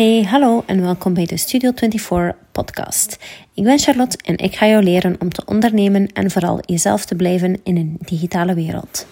Hey, hallo en welkom bij de Studio 24 podcast. Ik ben Charlotte en ik ga jou leren om te ondernemen en vooral jezelf te blijven in een digitale wereld.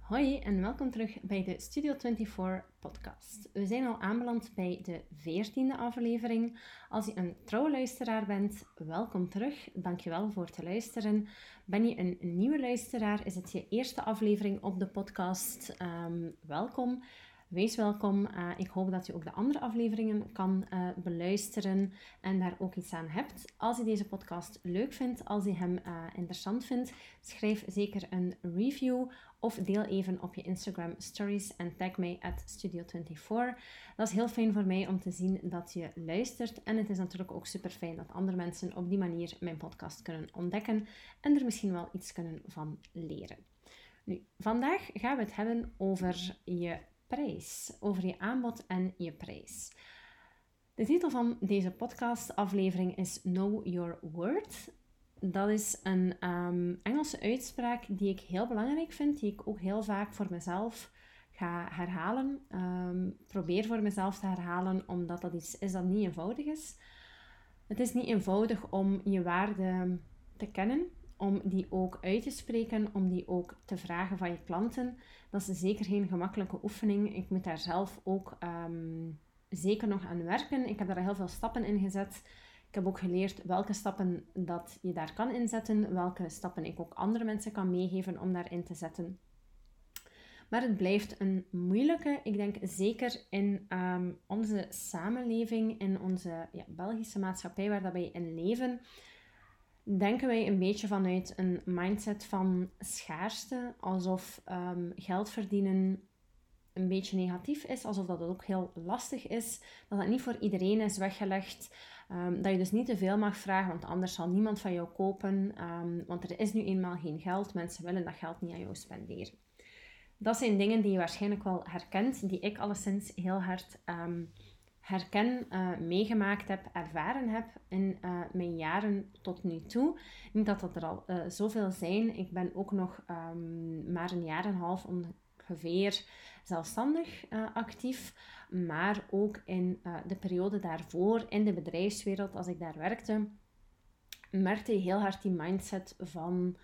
Hoi en welkom terug bij de Studio 24 podcast. We zijn al aanbeland bij de 14e aflevering. Als je een trouwe luisteraar bent, welkom terug. Dankjewel voor te luisteren. Ben je een nieuwe luisteraar, is het je eerste aflevering op de podcast. Um, welkom. Wees welkom. Uh, ik hoop dat je ook de andere afleveringen kan uh, beluisteren en daar ook iets aan hebt. Als je deze podcast leuk vindt, als je hem uh, interessant vindt, schrijf zeker een review of deel even op je Instagram stories en tag mij at Studio24. Dat is heel fijn voor mij om te zien dat je luistert. En het is natuurlijk ook super fijn dat andere mensen op die manier mijn podcast kunnen ontdekken en er misschien wel iets kunnen van leren. Nu, vandaag gaan we het hebben over je prijs, over je aanbod en je prijs. De titel van deze podcastaflevering is Know Your Worth. Dat is een um, Engelse uitspraak die ik heel belangrijk vind, die ik ook heel vaak voor mezelf ga herhalen. Um, probeer voor mezelf te herhalen, omdat dat iets is dat niet eenvoudig is. Het is niet eenvoudig om je waarde te kennen om die ook uit te spreken, om die ook te vragen van je klanten. Dat is zeker geen gemakkelijke oefening. Ik moet daar zelf ook ehm, zeker nog aan werken. Ik heb daar heel veel stappen in gezet. Ik heb ook geleerd welke stappen dat je daar kan inzetten, welke stappen ik ook andere mensen kan meegeven om daarin te zetten. Maar het blijft een moeilijke, ik denk zeker in ehm, onze samenleving, in onze ja, Belgische maatschappij waar dat wij in leven, denken wij een beetje vanuit een mindset van schaarste, alsof um, geld verdienen een beetje negatief is, alsof dat ook heel lastig is, dat dat niet voor iedereen is weggelegd, um, dat je dus niet te veel mag vragen, want anders zal niemand van jou kopen, um, want er is nu eenmaal geen geld, mensen willen dat geld niet aan jou spenderen. Dat zijn dingen die je waarschijnlijk wel herkent, die ik alleszins heel hard herken, uh, meegemaakt heb, ervaren heb in uh, mijn jaren tot nu toe. Niet dat dat er al uh, zoveel zijn. Ik ben ook nog um, maar een jaar en een half ongeveer zelfstandig actief. Maar ook in de periode daarvoor, in de bedrijfswereld, als ik daar werkte, merkte heel hard die mindset van...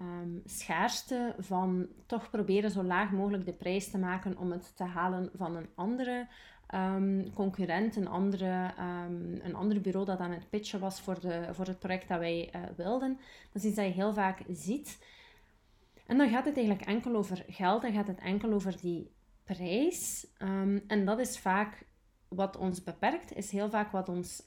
Um, schaarste van toch proberen zo laag mogelijk de prijs te maken om het te halen van een andere um, concurrent, een andere, um, een andere bureau dat aan het pitchen was voor, de, voor het project dat wij uh, wilden. Dat is iets dat je heel vaak ziet. En dan gaat het eigenlijk enkel over geld, dan gaat het enkel over die prijs. Um, en dat is vaak wat ons beperkt, is heel vaak wat ons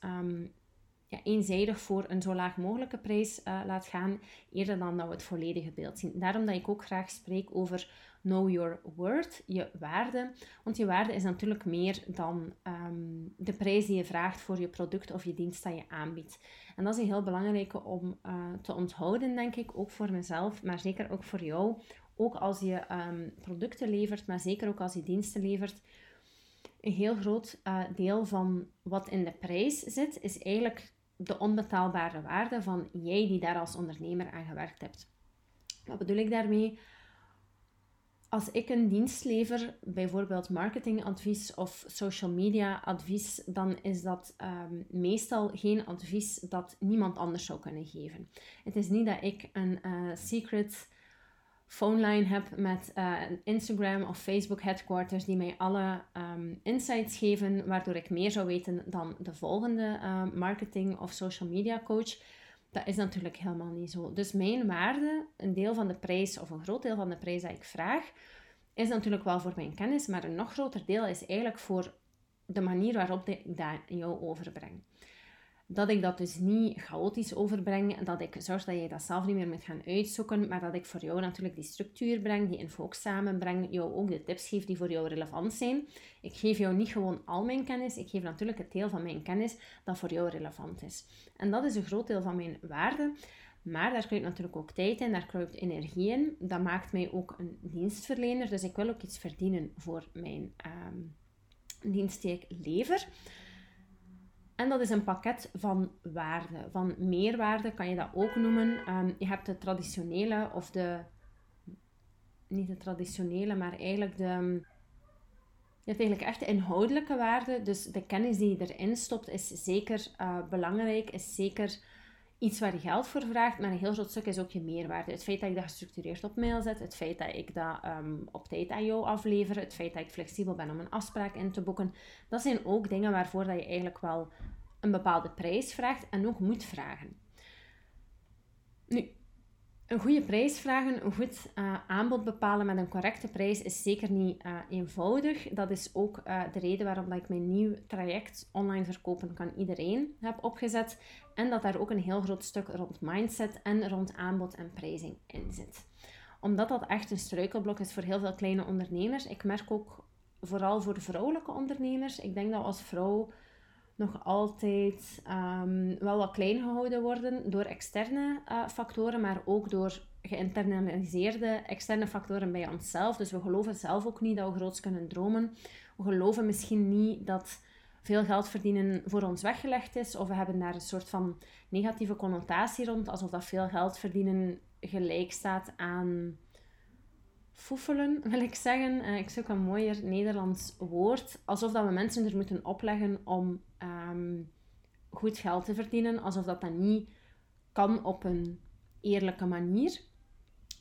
ja, eenzijdig voor een zo laag mogelijke prijs uh, laat gaan, eerder dan dat we het volledige beeld zien. Daarom dat ik ook graag spreek over know your worth, je waarde. Want je waarde is natuurlijk meer dan um, de prijs die je vraagt voor je product of je dienst dat je aanbiedt. En dat is een heel belangrijke om uh, te onthouden, denk ik, ook voor mezelf, maar zeker ook voor jou. Ook als je um, producten levert, maar zeker ook als je diensten levert. Een heel groot uh, deel van wat in de prijs zit, is eigenlijk de onbetaalbare waarde van jij die daar als ondernemer aan gewerkt hebt. Wat bedoel ik daarmee? Als ik een dienst lever, bijvoorbeeld marketingadvies of social media advies, dan is dat um, meestal geen advies dat niemand anders zou kunnen geven. Het is niet dat ik een uh, secret phone line heb met uh, Instagram of Facebook headquarters die mij alle um, insights geven, waardoor ik meer zou weten dan de volgende uh, marketing of social media coach. Dat is natuurlijk helemaal niet zo. Dus mijn waarde, een deel van de prijs of een groot deel van de prijs dat ik vraag, is natuurlijk wel voor mijn kennis, maar een nog groter deel is eigenlijk voor de manier waarop ik dat jou overbreng dat ik dat dus niet chaotisch overbreng, dat ik zorg dat je dat zelf niet meer moet gaan uitzoeken, maar dat ik voor jou natuurlijk die structuur breng, die info ook samenbreng, jou ook de tips geef die voor jou relevant zijn. Ik geef jou niet gewoon al mijn kennis, ik geef natuurlijk het deel van mijn kennis dat voor jou relevant is. En dat is een groot deel van mijn waarde. Maar daar kruipt natuurlijk ook tijd in, daar kruipt energie in. Dat maakt mij ook een dienstverlener. Dus ik wil ook iets verdienen voor mijn um, dienst die ik lever. En dat is een pakket van waarde, van meerwaarde kan je dat ook noemen. Um, je hebt de traditionele of de, niet de traditionele, maar eigenlijk de, Je hebt eigenlijk echt inhoudelijke waarde. Dus de kennis die je erin stopt is zeker uh, belangrijk, is zeker iets waar je geld voor vraagt, maar een heel groot stuk is ook je meerwaarde. Het feit dat ik dat gestructureerd op mail zet, het feit dat ik dat um, op tijd aan jou aflever, het feit dat ik flexibel ben om een afspraak in te boeken, dat zijn ook dingen waarvoor dat je eigenlijk wel een bepaalde prijs vraagt en ook moet vragen. Nu, een goede prijs vragen, een goed uh, aanbod bepalen met een correcte prijs is zeker niet uh, eenvoudig. Dat is ook uh, de reden waarom dat ik mijn nieuw traject online verkopen kan iedereen heb opgezet. En dat daar ook een heel groot stuk rond mindset en rond aanbod en prijzing in zit. Omdat dat echt een struikelblok is voor heel veel kleine ondernemers. Ik merk ook vooral voor vrouwelijke ondernemers. Ik denk dat als vrouw nog altijd um, wel wat klein gehouden worden door externe uh, factoren, maar ook door geïnternaliseerde externe factoren bij onszelf. Dus we geloven zelf ook niet dat we groots kunnen dromen. We geloven misschien niet dat veel geld verdienen voor ons weggelegd is, of we hebben daar een soort van negatieve connotatie rond, alsof dat veel geld verdienen gelijk staat aan foefelen, wil ik zeggen. Uh, ik zoek een mooier Nederlands woord. Alsof dat we mensen er moeten opleggen om ehm, goed geld te verdienen. Alsof dat dan niet kan op een eerlijke manier.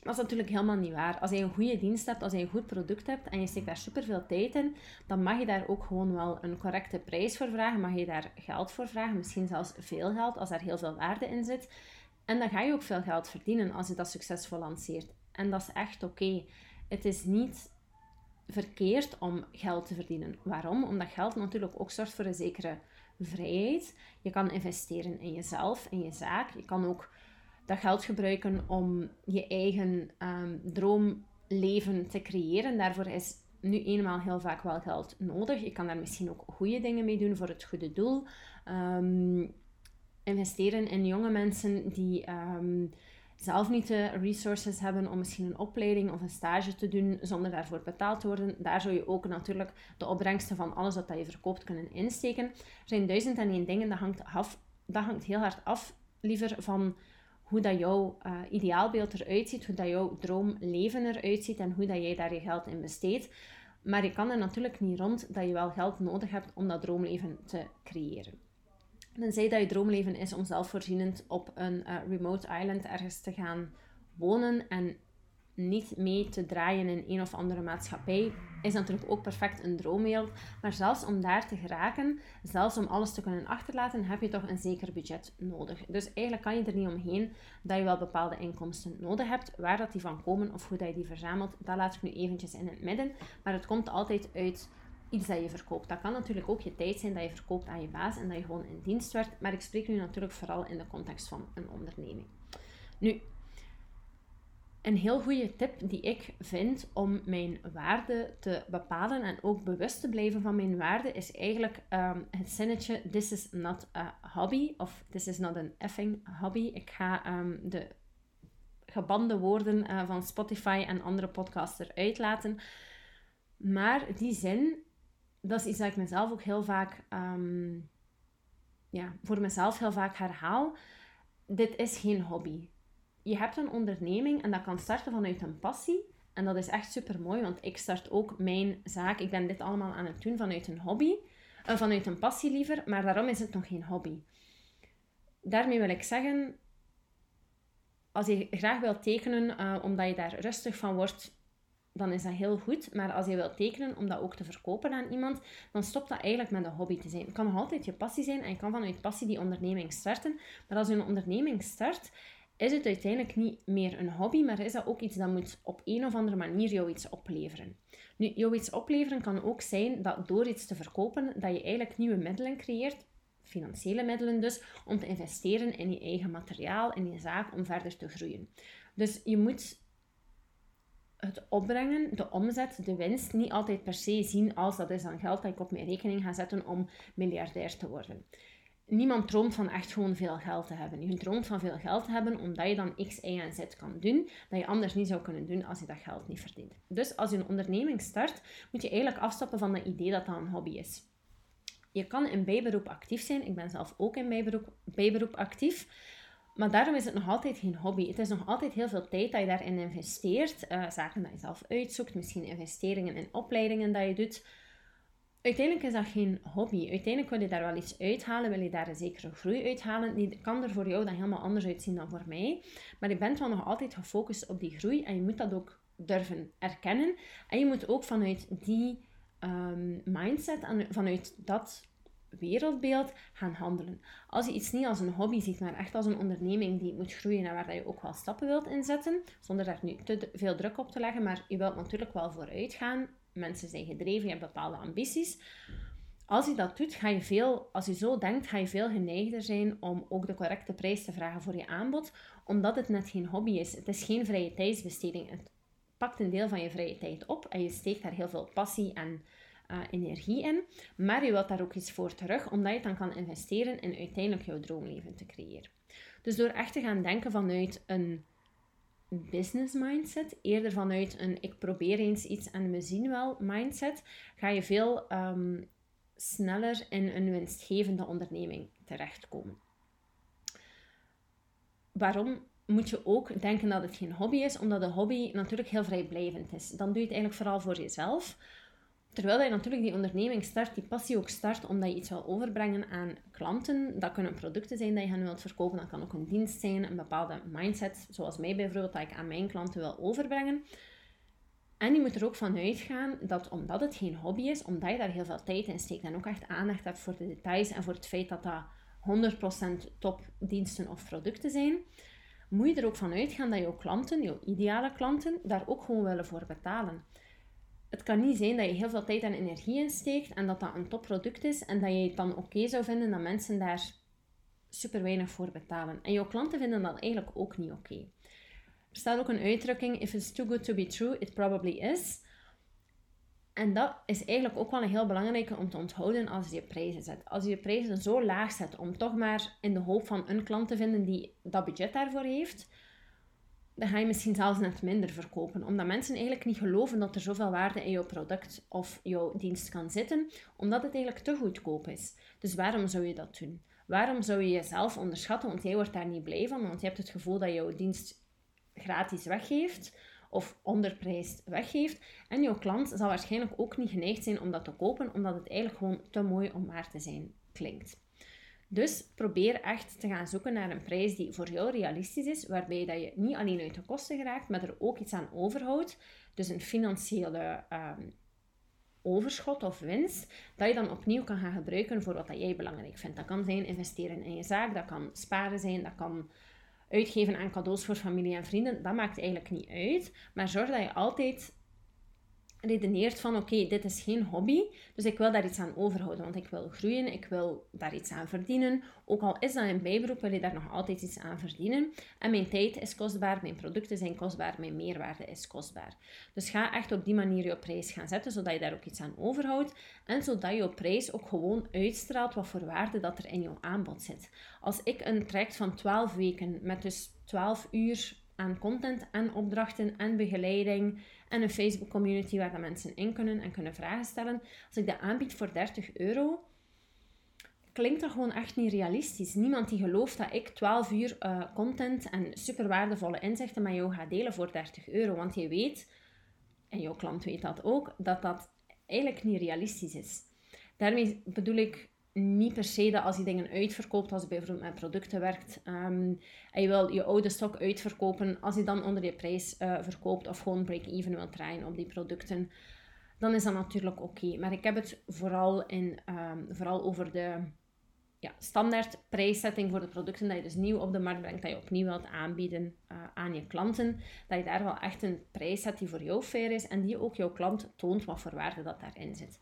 Dat is natuurlijk helemaal niet waar. Als je een goede dienst hebt, als je een goed product hebt en je steekt daar superveel tijd in, dan mag je daar ook gewoon wel een correcte prijs voor vragen. Mag je daar geld voor vragen, misschien zelfs veel geld, als daar heel veel waarde in zit. En dan ga je ook veel geld verdienen als je dat succesvol lanceert. En dat is echt oké. Het is niet verkeerd om geld te verdienen. Waarom? Omdat geld natuurlijk ook zorgt voor een zekere vrijheid. Je kan investeren in jezelf, in je zaak. Je kan ook dat geld gebruiken om je eigen um, droomleven te creëren. Daarvoor is nu eenmaal heel vaak wel geld nodig. Je kan daar misschien ook goede dingen mee doen voor het goede doel. Um, investeren in jonge mensen die um, zelf niet de resources hebben om misschien een opleiding of een stage te doen zonder daarvoor betaald te worden. Daar zou je ook natuurlijk de opbrengsten van alles wat je verkoopt kunnen insteken. Er zijn duizend en één dingen, dat hangt, af, dat hangt heel hard af liever van hoe dat jouw uh, ideaalbeeld eruit ziet, hoe dat jouw droomleven eruit ziet en hoe dat jij daar je geld in besteedt. Maar je kan er natuurlijk niet rond dat je wel geld nodig hebt om dat droomleven te creëren. Tenzij dat je droomleven is om zelfvoorzienend op een uh, remote island ergens te gaan wonen en niet mee te draaien in een of andere maatschappij, is natuurlijk ook perfect een droomwereld. Maar zelfs om daar te geraken, zelfs om alles te kunnen achterlaten, heb je toch een zeker budget nodig. Dus eigenlijk kan je er niet omheen dat je wel bepaalde inkomsten nodig hebt. Waar dat die van komen of hoe dat je die verzamelt, dat laat ik nu eventjes in het midden. Maar het komt altijd uit iets dat je verkoopt. Dat kan natuurlijk ook je tijd zijn dat je verkoopt aan je baas en dat je gewoon in dienst werkt. Maar ik spreek nu natuurlijk vooral in de context van een onderneming. Nu, een heel goede tip die ik vind om mijn waarde te bepalen en ook bewust te blijven van mijn waarde is eigenlijk um, het zinnetje This is not a hobby of This is not an effing hobby. Ik ga um, de gebande woorden uh, van Spotify en andere podcasts eruit laten. Maar die zin dat is iets dat ik mezelf ook heel vaak, um, ja, voor mezelf heel vaak herhaal. Dit is geen hobby. Je hebt een onderneming en dat kan starten vanuit een passie. En dat is echt super mooi, want ik start ook mijn zaak. Ik ben dit allemaal aan het doen vanuit een hobby, uh, vanuit een passie liever, maar daarom is het nog geen hobby. Daarmee wil ik zeggen, als je graag wilt tekenen, uh, omdat je daar rustig van wordt, dan is dat heel goed. Maar als je wilt tekenen om dat ook te verkopen aan iemand, dan stopt dat eigenlijk met een hobby te zijn. Het kan nog altijd je passie zijn en je kan vanuit passie die onderneming starten. Maar als je een onderneming start, is het uiteindelijk niet meer een hobby, maar is dat ook iets dat moet op een of andere manier jou iets opleveren. Nu, jou iets opleveren kan ook zijn dat door iets te verkopen, dat je eigenlijk nieuwe middelen creëert, financiële middelen dus, om te investeren in je eigen materiaal, in je zaak, om verder te groeien. Dus je moet het opbrengen, de omzet, de winst niet altijd per se zien als dat is dan geld dat ik op mijn rekening ga zetten om miljardair te worden. Niemand droomt van echt gewoon veel geld te hebben. Je droomt van veel geld te hebben omdat je dan X, Y en Z kan doen, dat je anders niet zou kunnen doen als je dat geld niet verdient. Dus als je een onderneming start, moet je eigenlijk afstappen van het idee dat dat een hobby is. Je kan in bijberoep actief zijn. Ik ben zelf ook in bijberoep, bijberoep actief. Maar daarom is het nog altijd geen hobby. Het is nog altijd heel veel tijd dat je daarin investeert. Uh, zaken dat je zelf uitzoekt, misschien investeringen in opleidingen dat je doet. uiteindelijk is dat geen hobby. Uiteindelijk wil je daar wel iets uithalen, wil je daar een zekere groei uithalen. Die kan er voor jou dan helemaal anders uitzien dan voor mij. Maar je bent wel nog altijd gefocust op die groei en je moet dat ook durven erkennen. En je moet ook vanuit die um, mindset en vanuit dat wereldbeeld gaan handelen. Als je iets niet als een hobby ziet, maar echt als een onderneming die moet groeien en waar je ook wel stappen wilt inzetten, zonder daar nu te veel druk op te leggen, maar je wilt natuurlijk wel vooruit gaan. Mensen zijn gedreven, je hebt bepaalde ambities. Als je dat doet, ga je veel, als je zo denkt, ga je veel geneigder zijn om ook de correcte prijs te vragen voor je aanbod, omdat het net geen hobby is. Het is geen vrije tijdsbesteding. Het pakt een deel van je vrije tijd op en je steekt daar heel veel passie en uh, energie in. Maar je wilt daar ook iets voor terug, omdat je dan kan investeren in uiteindelijk jouw droomleven te creëren. Dus door echt te gaan denken vanuit een business mindset, eerder vanuit een ik probeer eens iets en we zien wel mindset, ga je veel ehm, sneller in een winstgevende onderneming terechtkomen. Waarom moet je ook denken dat het geen hobby is, omdat een hobby natuurlijk heel vrijblijvend is. Dan doe je het eigenlijk vooral voor jezelf. Terwijl je natuurlijk die onderneming start, die passie ook start, omdat je iets wil overbrengen aan klanten. Dat kunnen producten zijn die je hen wilt verkopen, dat kan ook een dienst zijn, een bepaalde mindset, zoals mij bijvoorbeeld, dat ik aan mijn klanten wil overbrengen. En je moet er ook van uitgaan dat omdat het geen hobby is, omdat je daar heel veel tijd in steekt en ook echt aandacht hebt voor de details en voor het feit dat dat 100% topdiensten of producten zijn, moet je er ook van uitgaan dat jouw klanten, jouw ideale klanten, daar ook gewoon willen voor betalen het kan niet zijn dat je heel veel tijd en energie insteekt en dat dat een topproduct is en dat je het dan oké zou vinden dat mensen daar super weinig voor betalen. En jouw klanten vinden dat eigenlijk ook niet oké. Er staat ook een uitdrukking: If it's too good to be true, it probably is. En dat is eigenlijk ook wel een heel belangrijke om te onthouden als je je prijzen zet. Als je je prijzen zo laag zet om toch maar in de hoop van een klant te vinden die dat budget daarvoor heeft, dan ga je misschien zelfs net minder verkopen. Omdat mensen eigenlijk niet geloven dat er zoveel waarde in jouw product of jouw dienst kan zitten, omdat het eigenlijk te goedkoop is. Dus waarom zou je dat doen? Waarom zou je jezelf onderschatten? Want jij wordt daar niet blij van, want je hebt het gevoel dat jouw dienst gratis weggeeft of onderprijsd weggeeft. En jouw klant zal waarschijnlijk ook niet geneigd zijn om dat te kopen, omdat het eigenlijk gewoon te mooi om waar te zijn klinkt. Dus probeer echt te gaan zoeken naar een prijs die voor jou realistisch is, waarbij dat je niet alleen uit de kosten geraakt, maar er ook iets aan overhoudt. Dus een financiële um, overschot of winst, dat je dan opnieuw kan gaan gebruiken voor wat dat jij belangrijk vindt. Dat kan zijn investeren in je zaak, dat kan sparen zijn, dat kan uitgeven aan cadeaus voor familie en vrienden. Dat maakt eigenlijk niet uit, maar zorg dat je altijd redeneert van oké, dit is geen hobby, dus ik wil daar iets aan overhouden, want ik wil groeien, ik wil daar iets aan verdienen. Ook al is dat een bijberoep, wil je daar nog altijd iets aan verdienen. En mijn tijd is kostbaar, mijn producten zijn kostbaar, mijn meerwaarde is kostbaar. Dus ga echt op die manier je prijs gaan zetten, zodat je daar ook iets aan overhoudt en zodat je prijs ook gewoon uitstraalt wat voor waarde dat er in jouw aanbod zit. Als ik een traject van 12 weken met dus 12 uur aan content en opdrachten en begeleiding en een Facebook community waar de mensen in kunnen en kunnen vragen stellen. Als ik dat aanbied voor 30 euro, klinkt dat gewoon echt niet realistisch. Niemand die gelooft dat ik 12 uur uh, content en super waardevolle inzichten met jou ga delen voor 30 euro. Want je weet, en jouw klant weet dat ook, dat dat eigenlijk niet realistisch is. Daarmee bedoel ik niet per se dat als je dingen uitverkoopt, als je bijvoorbeeld met producten werkt ehm, en je wil je oude stok uitverkopen, als je dan onder je prijs uh, verkoopt of gewoon break-even wilt draaien op die producten, dan is dat natuurlijk oké. Maar ik heb het vooral, in, ehm, vooral over de ja, standaard prijszetting voor de producten dat je dus nieuw op de markt brengt, dat je opnieuw wilt aanbieden uh, aan je klanten, dat je daar wel echt een prijs zet die voor jou fair is en die ook jouw klant toont wat voor waarde dat daarin zit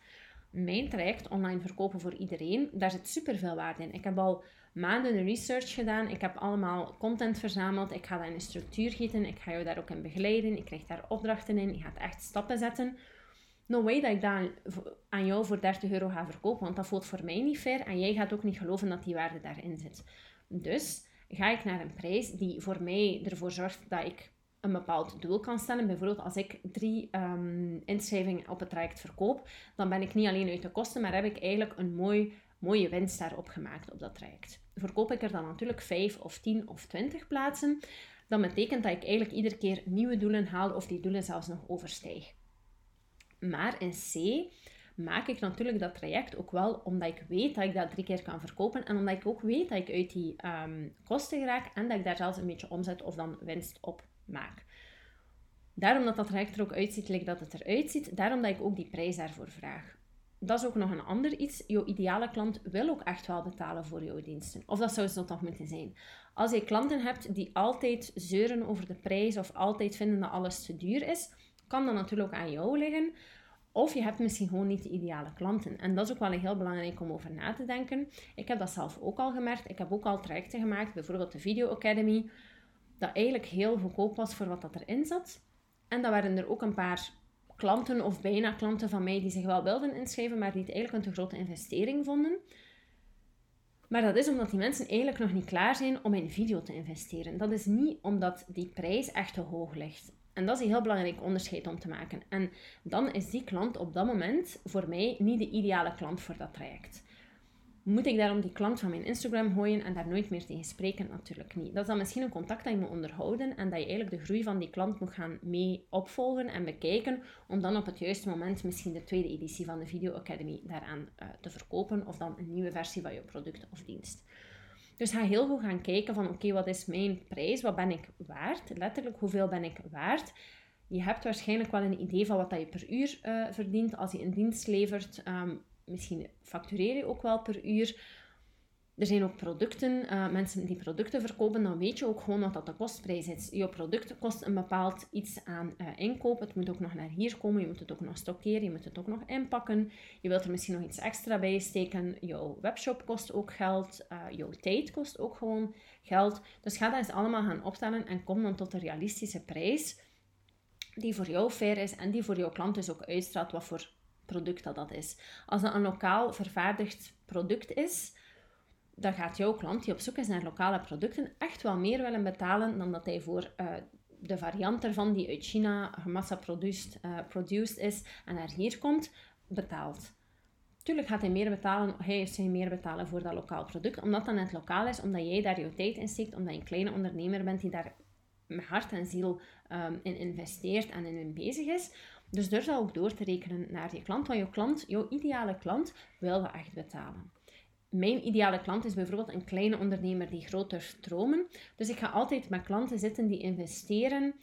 mijn traject online verkopen voor iedereen, daar zit super veel waarde in. Ik heb al maanden de research gedaan. Ik heb allemaal content verzameld. Ik ga dat in een structuur gieten. Ik ga jou daar ook in begeleiden. Ik krijg daar opdrachten in. Je gaat echt stappen zetten. No way dat ik dat aan jou voor 30 euro ga verkopen, want dat voelt voor mij niet fair en jij gaat ook niet geloven dat die waarde daarin zit. Dus ga ik naar een prijs die voor mij ervoor zorgt dat ik een bepaald doel kan stellen. Bijvoorbeeld als ik drie um, inschrijvingen op het traject verkoop, dan ben ik niet alleen uit de kosten, maar heb ik eigenlijk een mooi, mooie winst daarop gemaakt op dat traject. Verkoop ik er dan natuurlijk 5 of 10 of 20 plaatsen, dan betekent dat ik eigenlijk iedere keer nieuwe doelen haal of die doelen zelfs nog overstijg. Maar in C maak ik natuurlijk dat traject ook wel omdat ik weet dat ik dat drie keer kan verkopen en omdat ik ook weet dat ik uit die ehm, kosten raak en dat ik daar zelfs een beetje omzet of dan winst op maak. Daarom dat dat traject er ook uitziet, lijkt dat het eruit ziet, daarom dat ik ook die prijs daarvoor vraag dat is ook nog een ander iets. Jouw ideale klant wil ook echt wel betalen voor jouw diensten. Of dat zou zo toch moeten zijn. Als je klanten hebt die altijd zeuren over de prijs of altijd vinden dat alles te duur is, kan dat natuurlijk ook aan jou liggen. Of je hebt misschien gewoon niet de ideale klanten. En dat is ook wel heel belangrijk om over na te denken. Ik heb dat zelf ook al gemerkt. Ik heb ook al trajecten gemaakt, bijvoorbeeld de Video Academy, dat eigenlijk heel goedkoop was voor wat dat erin zat. En dat waren er ook een paar klanten of bijna klanten van mij die zich wel wilden inschrijven, maar die het eigenlijk een te grote investering vonden. Maar dat is omdat die mensen eigenlijk nog niet klaar zijn om in video te investeren. Dat is niet omdat die prijs echt te hoog ligt. En dat is een heel belangrijk onderscheid om te maken. En dan is die klant op dat moment voor mij niet de ideale klant voor dat traject. Moet ik daarom die klant van mijn Instagram gooien en daar nooit meer tegen spreken? Natuurlijk niet. Dat is dan misschien een contact dat je moet onderhouden en dat je eigenlijk de groei van die klant moet gaan mee opvolgen en bekijken, om dan op het juiste moment misschien de tweede editie van de Video Academy daaraan uh, te verkopen of dan een nieuwe versie van je product of dienst. Dus ga heel goed gaan kijken van oké, wat is mijn prijs? Wat ben ik waard? Letterlijk, hoeveel ben ik waard? Je hebt waarschijnlijk wel een idee van wat dat je per uur uh, verdient als je een dienst levert. Um, misschien factureer je ook wel per uur. Er zijn ook producten, uh, mensen die producten verkopen, dan weet je ook gewoon wat dat de kostprijs is. Je product kost een bepaald iets aan uh, inkoop. Het moet ook nog naar hier komen, je moet het ook nog stockeren, je moet het ook nog inpakken. Je wilt er misschien nog iets extra bij steken. Jouw webshop kost ook geld, uh, jouw tijd kost ook gewoon geld. Dus ga dat eens allemaal gaan opstellen en kom dan tot een realistische prijs die voor jou fair is en die voor jouw klant dus ook uitstraalt wat voor product dat dat is. Als dat een lokaal vervaardigd product is, dan gaat jouw klant die op zoek is naar lokale producten echt wel meer willen betalen dan dat hij voor uh, de variant ervan die uit China gemassa-produced produced is en naar hier komt, betaalt. Tuurlijk gaat hij meer betalen, hij hij meer betalen voor dat lokaal product, omdat dat net lokaal is, omdat jij daar je tijd in steekt, omdat je een kleine ondernemer bent die daar met hart en ziel um, in investeert en in bezig is. Dus durf dat ook door te rekenen naar je klant, want je klant, jouw ideale klant, wil dat echt betalen. Mijn ideale klant is bijvoorbeeld een kleine ondernemer die groter dromen. Dus ik ga altijd met klanten zitten die investeren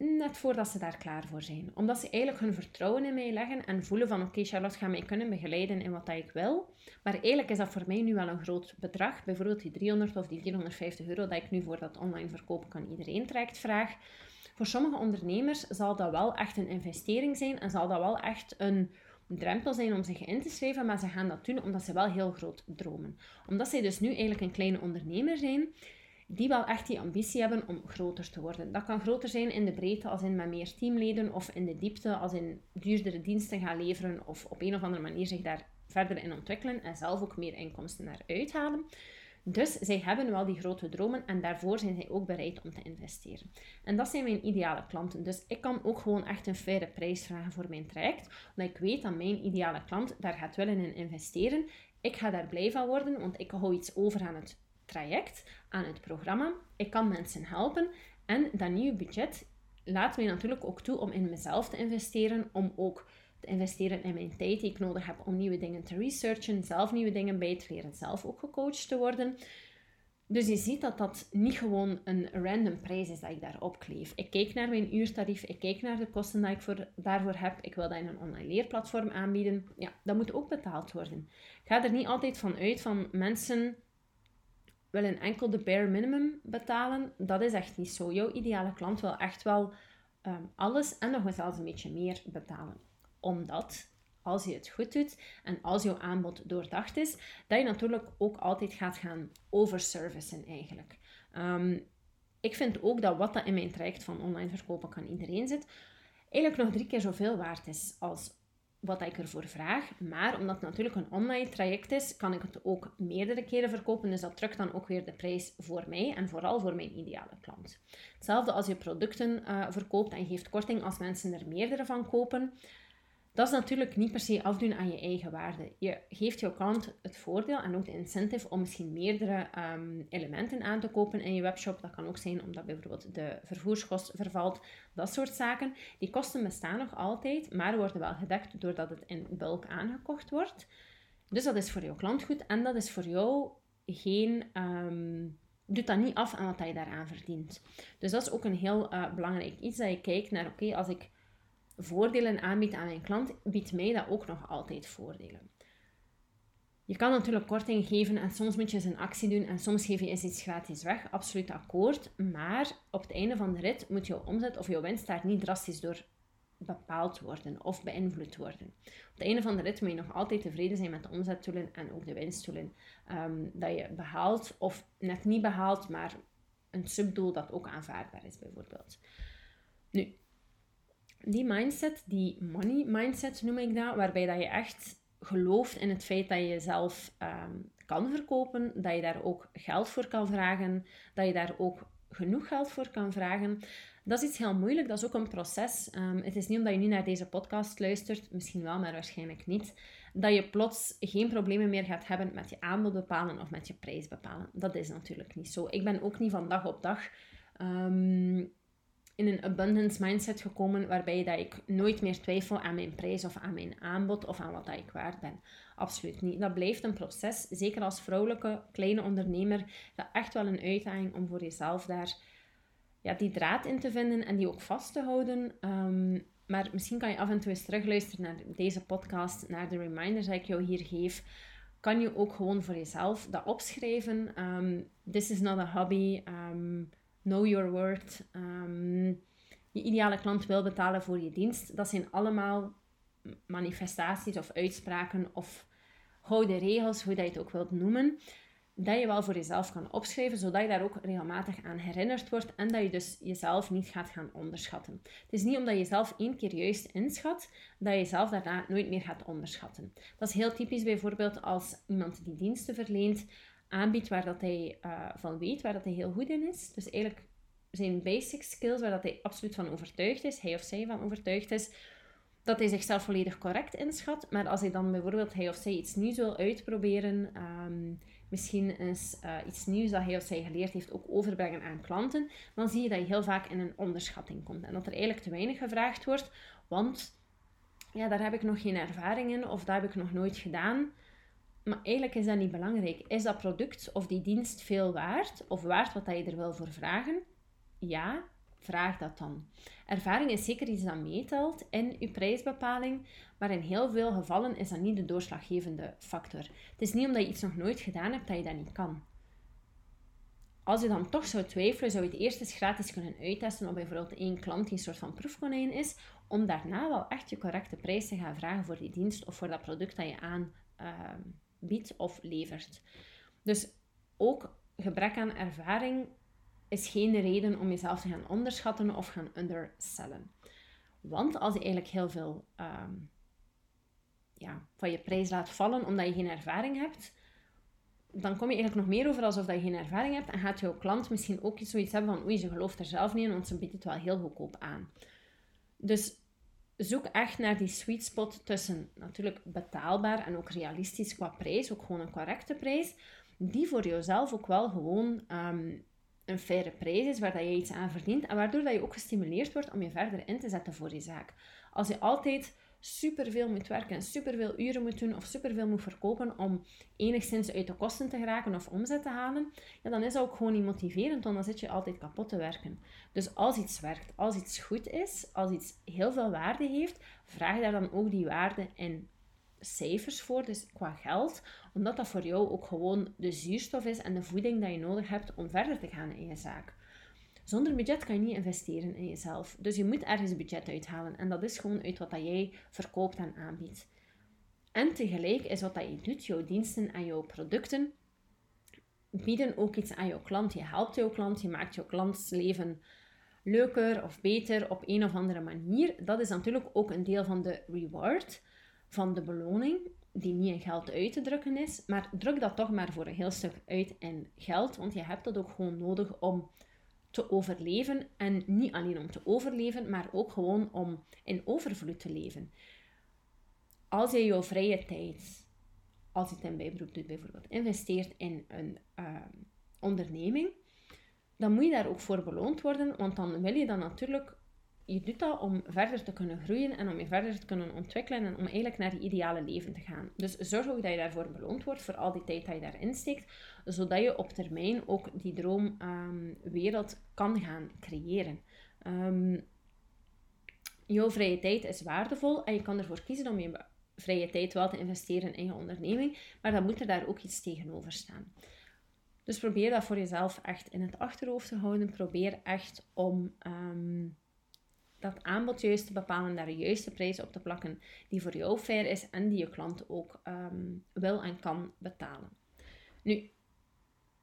net voordat ze daar klaar voor zijn. Omdat ze eigenlijk hun vertrouwen in mij leggen en voelen van oké, Charlotte gaat mij kunnen begeleiden in wat dat ik wil. Maar eigenlijk is dat voor mij nu wel een groot bedrag. Bijvoorbeeld die 300 of die 450 euro dat ik nu voor dat online verkopen kan iedereen trekt vraag. Voor sommige ondernemers zal dat wel echt een investering zijn en zal dat wel echt een drempel zijn om zich in te schrijven, maar ze gaan dat doen omdat ze wel heel groot dromen. Omdat zij dus nu eigenlijk een kleine ondernemer zijn, die wel echt die ambitie hebben om groter te worden. Dat kan groter zijn in de breedte als in met meer teamleden of in de diepte als in duurdere diensten gaan leveren of op een of andere manier zich daar verder in ontwikkelen en zelf ook meer inkomsten naar uithalen. Dus zij hebben wel die grote dromen en daarvoor zijn zij ook bereid om te investeren. En dat zijn mijn ideale klanten. Dus ik kan ook gewoon echt een faire prijs vragen voor mijn traject, omdat ik weet dat mijn ideale klant daar gaat willen in investeren. Ik ga daar blij van worden, want ik hou iets over aan het traject, aan het programma. Ik kan mensen helpen en dat nieuwe budget laat mij natuurlijk ook toe om in mezelf te investeren, om ook te investeren in mijn tijd die ik nodig heb om nieuwe dingen te researchen, zelf nieuwe dingen bij te leren, zelf ook gecoacht te worden. Dus je ziet dat dat niet gewoon een random prijs is dat ik daarop kleef. Ik kijk naar mijn uurtarief, ik kijk naar de kosten die ik voor, daarvoor heb. Ik wil dat in een online leerplatform aanbieden. Ja, dat moet ook betaald worden. Ik ga er niet altijd van uit van mensen willen enkel de bare minimum betalen. Dat is echt niet zo. Jouw ideale klant wil echt wel um, alles en nog zelfs een beetje meer betalen omdat als je het goed doet en als jouw aanbod doordacht is, dat je natuurlijk ook altijd gaat gaan overservicen eigenlijk. Um, ik vind ook dat wat dat in mijn traject van online verkopen kan iedereen zit, eigenlijk nog drie keer zoveel waard is als wat ik ervoor vraag. Maar omdat het natuurlijk een online traject is, kan ik het ook meerdere keren verkopen. Dus dat drukt dan ook weer de prijs voor mij en vooral voor mijn ideale klant. Hetzelfde als je producten uh, verkoopt en geeft korting als mensen er meerdere van kopen Dat is natuurlijk niet per se afdoen aan je eigen waarde. Je geeft jouw klant het voordeel en ook de incentive om misschien meerdere ehm, elementen aan te kopen in je webshop. Dat kan ook zijn omdat bijvoorbeeld de vervoerskost vervalt, dat soort zaken. Die kosten bestaan nog altijd, maar worden wel gedekt doordat het in bulk aangekocht wordt. Dus dat is voor jouw klant goed en dat is voor jou geen. Um, doet dat niet af aan wat je daaraan verdient. Dus dat is ook een heel uh, belangrijk iets dat je kijkt naar, oké, als ik voordelen aanbiedt aan mijn klant, biedt mij dat ook nog altijd voordelen. Je kan natuurlijk korting geven en soms moet je eens een actie doen en soms geef je eens iets gratis weg. Absoluut akkoord. Maar op het einde van de rit moet jouw omzet of jouw winst daar niet drastisch door bepaald worden of beïnvloed worden. Op het einde van de rit moet je nog altijd tevreden zijn met de omzetdoelen en ook de winstdoelen um, dat je behaalt of net niet behaalt, maar een subdoel dat ook aanvaardbaar is bijvoorbeeld. Nu, die mindset, die money mindset noem ik dat, waarbij dat je echt gelooft in het feit dat je jezelf ehm, kan verkopen, dat je daar ook geld voor kan vragen, dat je daar ook genoeg geld voor kan vragen. Dat is iets heel moeilijk, dat is ook een proces. Ehm, het is niet omdat je nu naar deze podcast luistert, misschien wel, maar waarschijnlijk niet, dat je plots geen problemen meer gaat hebben met je aanbod bepalen of met je prijs bepalen. Dat is natuurlijk niet zo. Ik ben ook niet van dag op dag ehm, in een abundance mindset gekomen waarbij dat ik nooit meer twijfel aan mijn prijs of aan mijn aanbod of aan wat dat ik waard ben. Absoluut niet. Dat blijft een proces. Zeker als vrouwelijke kleine ondernemer. Dat echt wel een uitdaging om voor jezelf daar ja, die draad in te vinden en die ook vast te houden. Ehm, maar misschien kan je af en toe eens terugluisteren naar deze podcast, naar de reminders die ik jou hier geef. Kan je ook gewoon voor jezelf dat opschrijven. Um, this is not a hobby. Um, know your worth, um, je ideale klant wil betalen voor je dienst. Dat zijn allemaal manifestaties of uitspraken of gouden regels, hoe dat je het ook wilt noemen, dat je wel voor jezelf kan opschrijven, zodat je daar ook regelmatig aan herinnerd wordt en dat je dus jezelf niet gaat gaan onderschatten. Het is niet omdat je jezelf één keer juist inschat, dat je jezelf daarna nooit meer gaat onderschatten. Dat is heel typisch bijvoorbeeld als iemand die diensten verleent, aanbiedt waar dat hij uh, van weet, waar dat hij heel goed in is. Dus eigenlijk zijn basic skills waar dat hij absoluut van overtuigd is, hij of zij van overtuigd is, dat hij zichzelf volledig correct inschat. Maar als hij dan bijvoorbeeld hij of zij iets nieuws wil uitproberen, um, misschien is uh, iets nieuws dat hij of zij geleerd heeft ook overbrengen aan klanten, dan zie je dat je heel vaak in een onderschatting komt. En dat er eigenlijk te weinig gevraagd wordt, want ja, daar heb ik nog geen ervaring in of dat heb ik nog nooit gedaan. Maar eigenlijk is dat niet belangrijk. Is dat product of die dienst veel waard? Of waard wat je er wil voor vragen? Ja, vraag dat dan. Ervaring is zeker iets dat meetelt in je prijsbepaling, maar in heel veel gevallen is dat niet de doorslaggevende factor. Het is niet omdat je iets nog nooit gedaan hebt dat je dat niet kan. Als je dan toch zou twijfelen, zou je het eerst eens gratis kunnen uittesten op bijvoorbeeld één klant die een soort van proefkonijn is, om daarna wel echt je correcte prijs te gaan vragen voor die dienst of voor dat product dat je aan uh, biedt of levert. Dus ook gebrek aan ervaring is geen reden om jezelf te gaan onderschatten of gaan undersellen. Want als je eigenlijk heel veel ehm, ja, van je prijs laat vallen omdat je geen ervaring hebt, dan kom je eigenlijk nog meer over alsof je geen ervaring hebt en gaat jouw klant misschien ook zoiets hebben van oei, ze gelooft er zelf niet in, want ze biedt het wel heel goedkoop aan. Dus zoek echt naar die sweet spot tussen natuurlijk betaalbaar en ook realistisch qua prijs, ook gewoon een correcte prijs, die voor jezelf ook wel gewoon ehm, een faire prijs is, waar dat je iets aan verdient en waardoor dat je ook gestimuleerd wordt om je verder in te zetten voor je zaak. Als je altijd superveel moet werken en superveel uren moet doen of superveel moet verkopen om enigszins uit de kosten te geraken of omzet te halen, ja, dan is dat ook gewoon niet motiverend, want dan zit je altijd kapot te werken. Dus als iets werkt, als iets goed is, als iets heel veel waarde heeft, vraag daar dan ook die waarde in cijfers voor, dus qua geld, omdat dat voor jou ook gewoon de zuurstof is en de voeding dat je nodig hebt om verder te gaan in je zaak. Zonder budget kan je niet investeren in jezelf. Dus je moet ergens budget uithalen. En dat is gewoon uit wat dat jij verkoopt en aanbiedt. En tegelijk is wat dat je doet, jouw diensten en jouw producten, bieden ook iets aan jouw klant. Je helpt jouw klant, je maakt jouw klants leven leuker of beter op een of andere manier. Dat is natuurlijk ook een deel van de reward, van de beloning, die niet in geld uit te drukken is. Maar druk dat toch maar voor een heel stuk uit in geld, want je hebt dat ook gewoon nodig om te overleven. En niet alleen om te overleven, maar ook gewoon om in overvloed te leven. als je jouw vrije tijd, als je het in bijberoep doet bijvoorbeeld, investeert in een ehm, onderneming, dan moet je daar ook voor beloond worden, want dan wil je dan natuurlijk je doet dat om verder te kunnen groeien en om je verder te kunnen ontwikkelen en om eigenlijk naar je ideale leven te gaan. Dus zorg ook dat je daarvoor beloond wordt voor al die tijd dat je daarin steekt, zodat je op termijn ook die droomwereld um, kan gaan creëren. Um, jouw vrije tijd is waardevol en je kan ervoor kiezen om je vrije tijd wel te investeren in je onderneming, maar dan moet er daar ook iets tegenover staan. Dus probeer dat voor jezelf echt in het achterhoofd te houden. Probeer echt om um, dat aanbod juist te bepalen, daar de juiste prijs op te plakken die voor jou fair is en die je klant ook um, wil en kan betalen. Nu,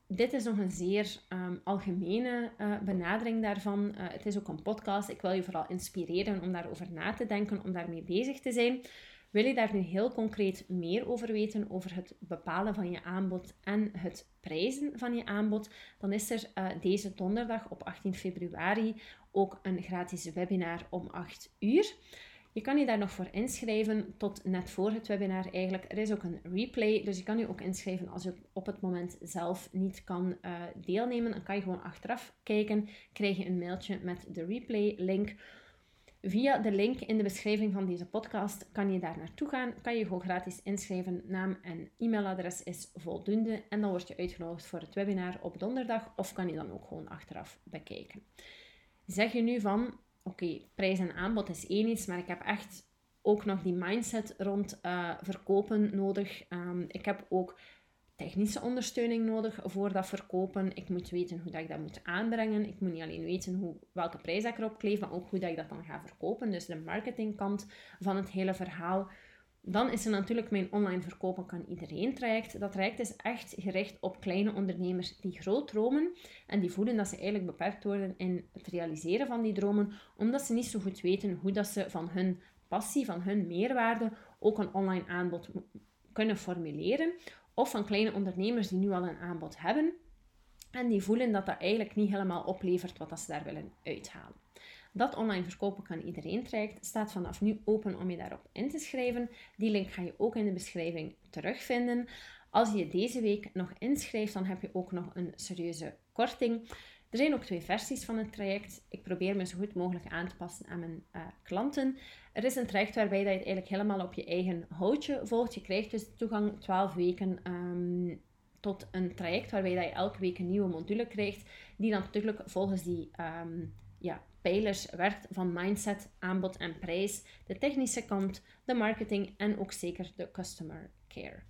dit is nog een zeer um, algemene uh, benadering daarvan. Uh, het is ook een podcast. Ik wil je vooral inspireren om daarover na te denken, om daarmee bezig te zijn. Wil je daar nu heel concreet meer over weten, over het bepalen van je aanbod en het prijzen van je aanbod, dan is er uh, deze donderdag op 18 februari ook een gratis webinar om 8 uur. Je kan je daar nog voor inschrijven tot net voor het webinar eigenlijk. Er is ook een replay, dus je kan je ook inschrijven als je op het moment zelf niet kan uh, deelnemen. Dan kan je gewoon achteraf kijken, krijg je een mailtje met de replay link. Via de link in de beschrijving van deze podcast kan je daar naartoe gaan. Kan je gewoon gratis inschrijven. Naam en e-mailadres is voldoende. En dan word je uitgenodigd voor het webinar op donderdag. Of kan je dan ook gewoon achteraf bekijken. Zeg je nu van, oké, prijs en aanbod is één iets, maar ik heb echt ook nog die mindset rond uh, verkopen nodig. Um, ik heb ook technische ondersteuning nodig voor dat verkopen. Ik moet weten hoe dat ik dat moet aanbrengen. Ik moet niet alleen weten hoe, welke prijs ik erop kleef, maar ook hoe dat ik dat dan ga verkopen. Dus de marketingkant van het hele verhaal. Dan is er natuurlijk mijn online verkopen kan iedereen traject. Dat traject is echt gericht op kleine ondernemers die groot dromen en die voelen dat ze eigenlijk beperkt worden in het realiseren van die dromen, omdat ze niet zo goed weten hoe dat ze van hun passie, van hun meerwaarde ook een online aanbod kunnen formuleren of van kleine ondernemers die nu al een aanbod hebben en die voelen dat dat eigenlijk niet helemaal oplevert wat ze daar willen uithalen. Dat online verkopen kan iedereen traject staat vanaf nu open om je daarop in te schrijven. Die link ga je ook in de beschrijving terugvinden. Als je deze week nog inschrijft, dan heb je ook nog een serieuze korting. Er zijn ook twee versies van het traject. Ik probeer me zo goed mogelijk aan te passen aan mijn uh, klanten. Er is een traject waarbij dat je het eigenlijk helemaal op je eigen houtje volgt. Je krijgt dus toegang 12 weken um, tot een traject waarbij dat je elke week een nieuwe module krijgt, die dan natuurlijk volgens die um, ja, pijlers werkt van mindset, aanbod en prijs, de technische kant, de marketing en ook zeker de customer care.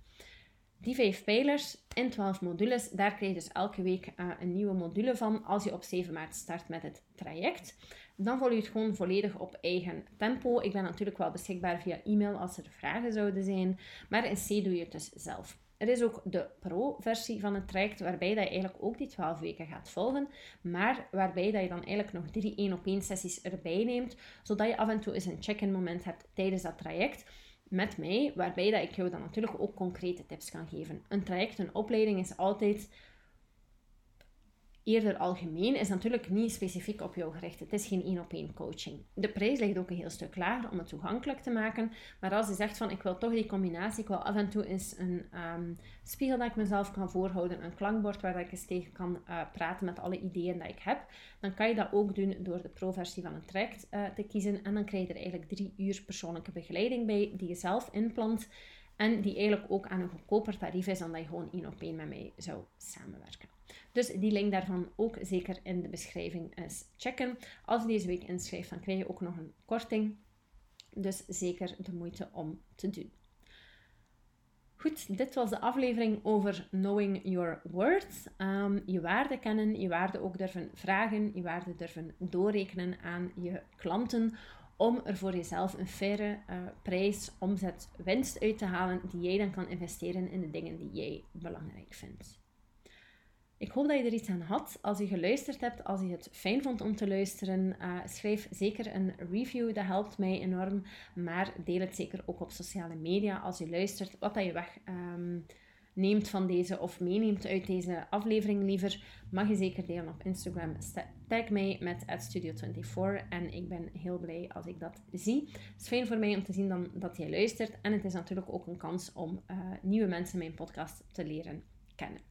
Die vijf pijlers in 12 modules, daar krijg je dus elke week uh, een nieuwe module van als je op 7 maart start met het traject. Dan volg je het gewoon volledig op eigen tempo. Ik ben natuurlijk wel beschikbaar via e-mail als er vragen zouden zijn, maar in C doe je het dus zelf. Er is ook de pro-versie van het traject, waarbij dat je eigenlijk ook die 12 weken gaat volgen, maar waarbij dat je dan eigenlijk nog drie 1 op 1 sessies erbij neemt, zodat je af en toe eens een check-in moment hebt tijdens dat traject met mij, waarbij dat ik jou dan natuurlijk ook concrete tips kan geven. Een traject, een opleiding is altijd eerder algemeen, is natuurlijk niet specifiek op jou gericht. Het is geen één op één coaching. De prijs ligt ook een heel stuk lager om het toegankelijk te maken. Maar als je zegt van ik wil toch die combinatie, ik wil af en toe eens een um, spiegel dat ik mezelf kan voorhouden, een klankbord waar ik eens tegen kan uh, praten met alle ideeën dat ik heb, dan kan je dat ook doen door de pro-versie van het traject uh, te kiezen. En dan krijg je er eigenlijk drie uur persoonlijke begeleiding bij, die je zelf inplant. En die eigenlijk ook aan een goedkoper tarief is dan dat je gewoon één op één met mij zou samenwerken. Dus die link daarvan ook zeker in de beschrijving eens checken. Als je deze week inschrijft, dan krijg je ook nog een korting. Dus zeker de moeite om te doen. Goed, dit was de aflevering over Knowing Your Worth. Um, je waarde kennen, je waarde ook durven vragen, je waarde durven doorrekenen aan je klanten om er voor jezelf een faire uh, prijs, omzet, winst uit te halen die jij dan kan investeren in de dingen die jij belangrijk vindt. Ik hoop dat je er iets aan had. Als je geluisterd hebt, als je het fijn vond om te luisteren, uh, schrijf zeker een review. Dat helpt mij enorm. Maar deel het zeker ook op sociale media als je luistert, wat dat je weg um, neemt van deze of meeneemt uit deze aflevering liever, mag je zeker delen op Instagram. Tag mij met Studio24 en ik ben heel blij als ik dat zie. Het is fijn voor mij om te zien dan, dat jij luistert en het is natuurlijk ook een kans om uh, nieuwe mensen mijn podcast te leren kennen.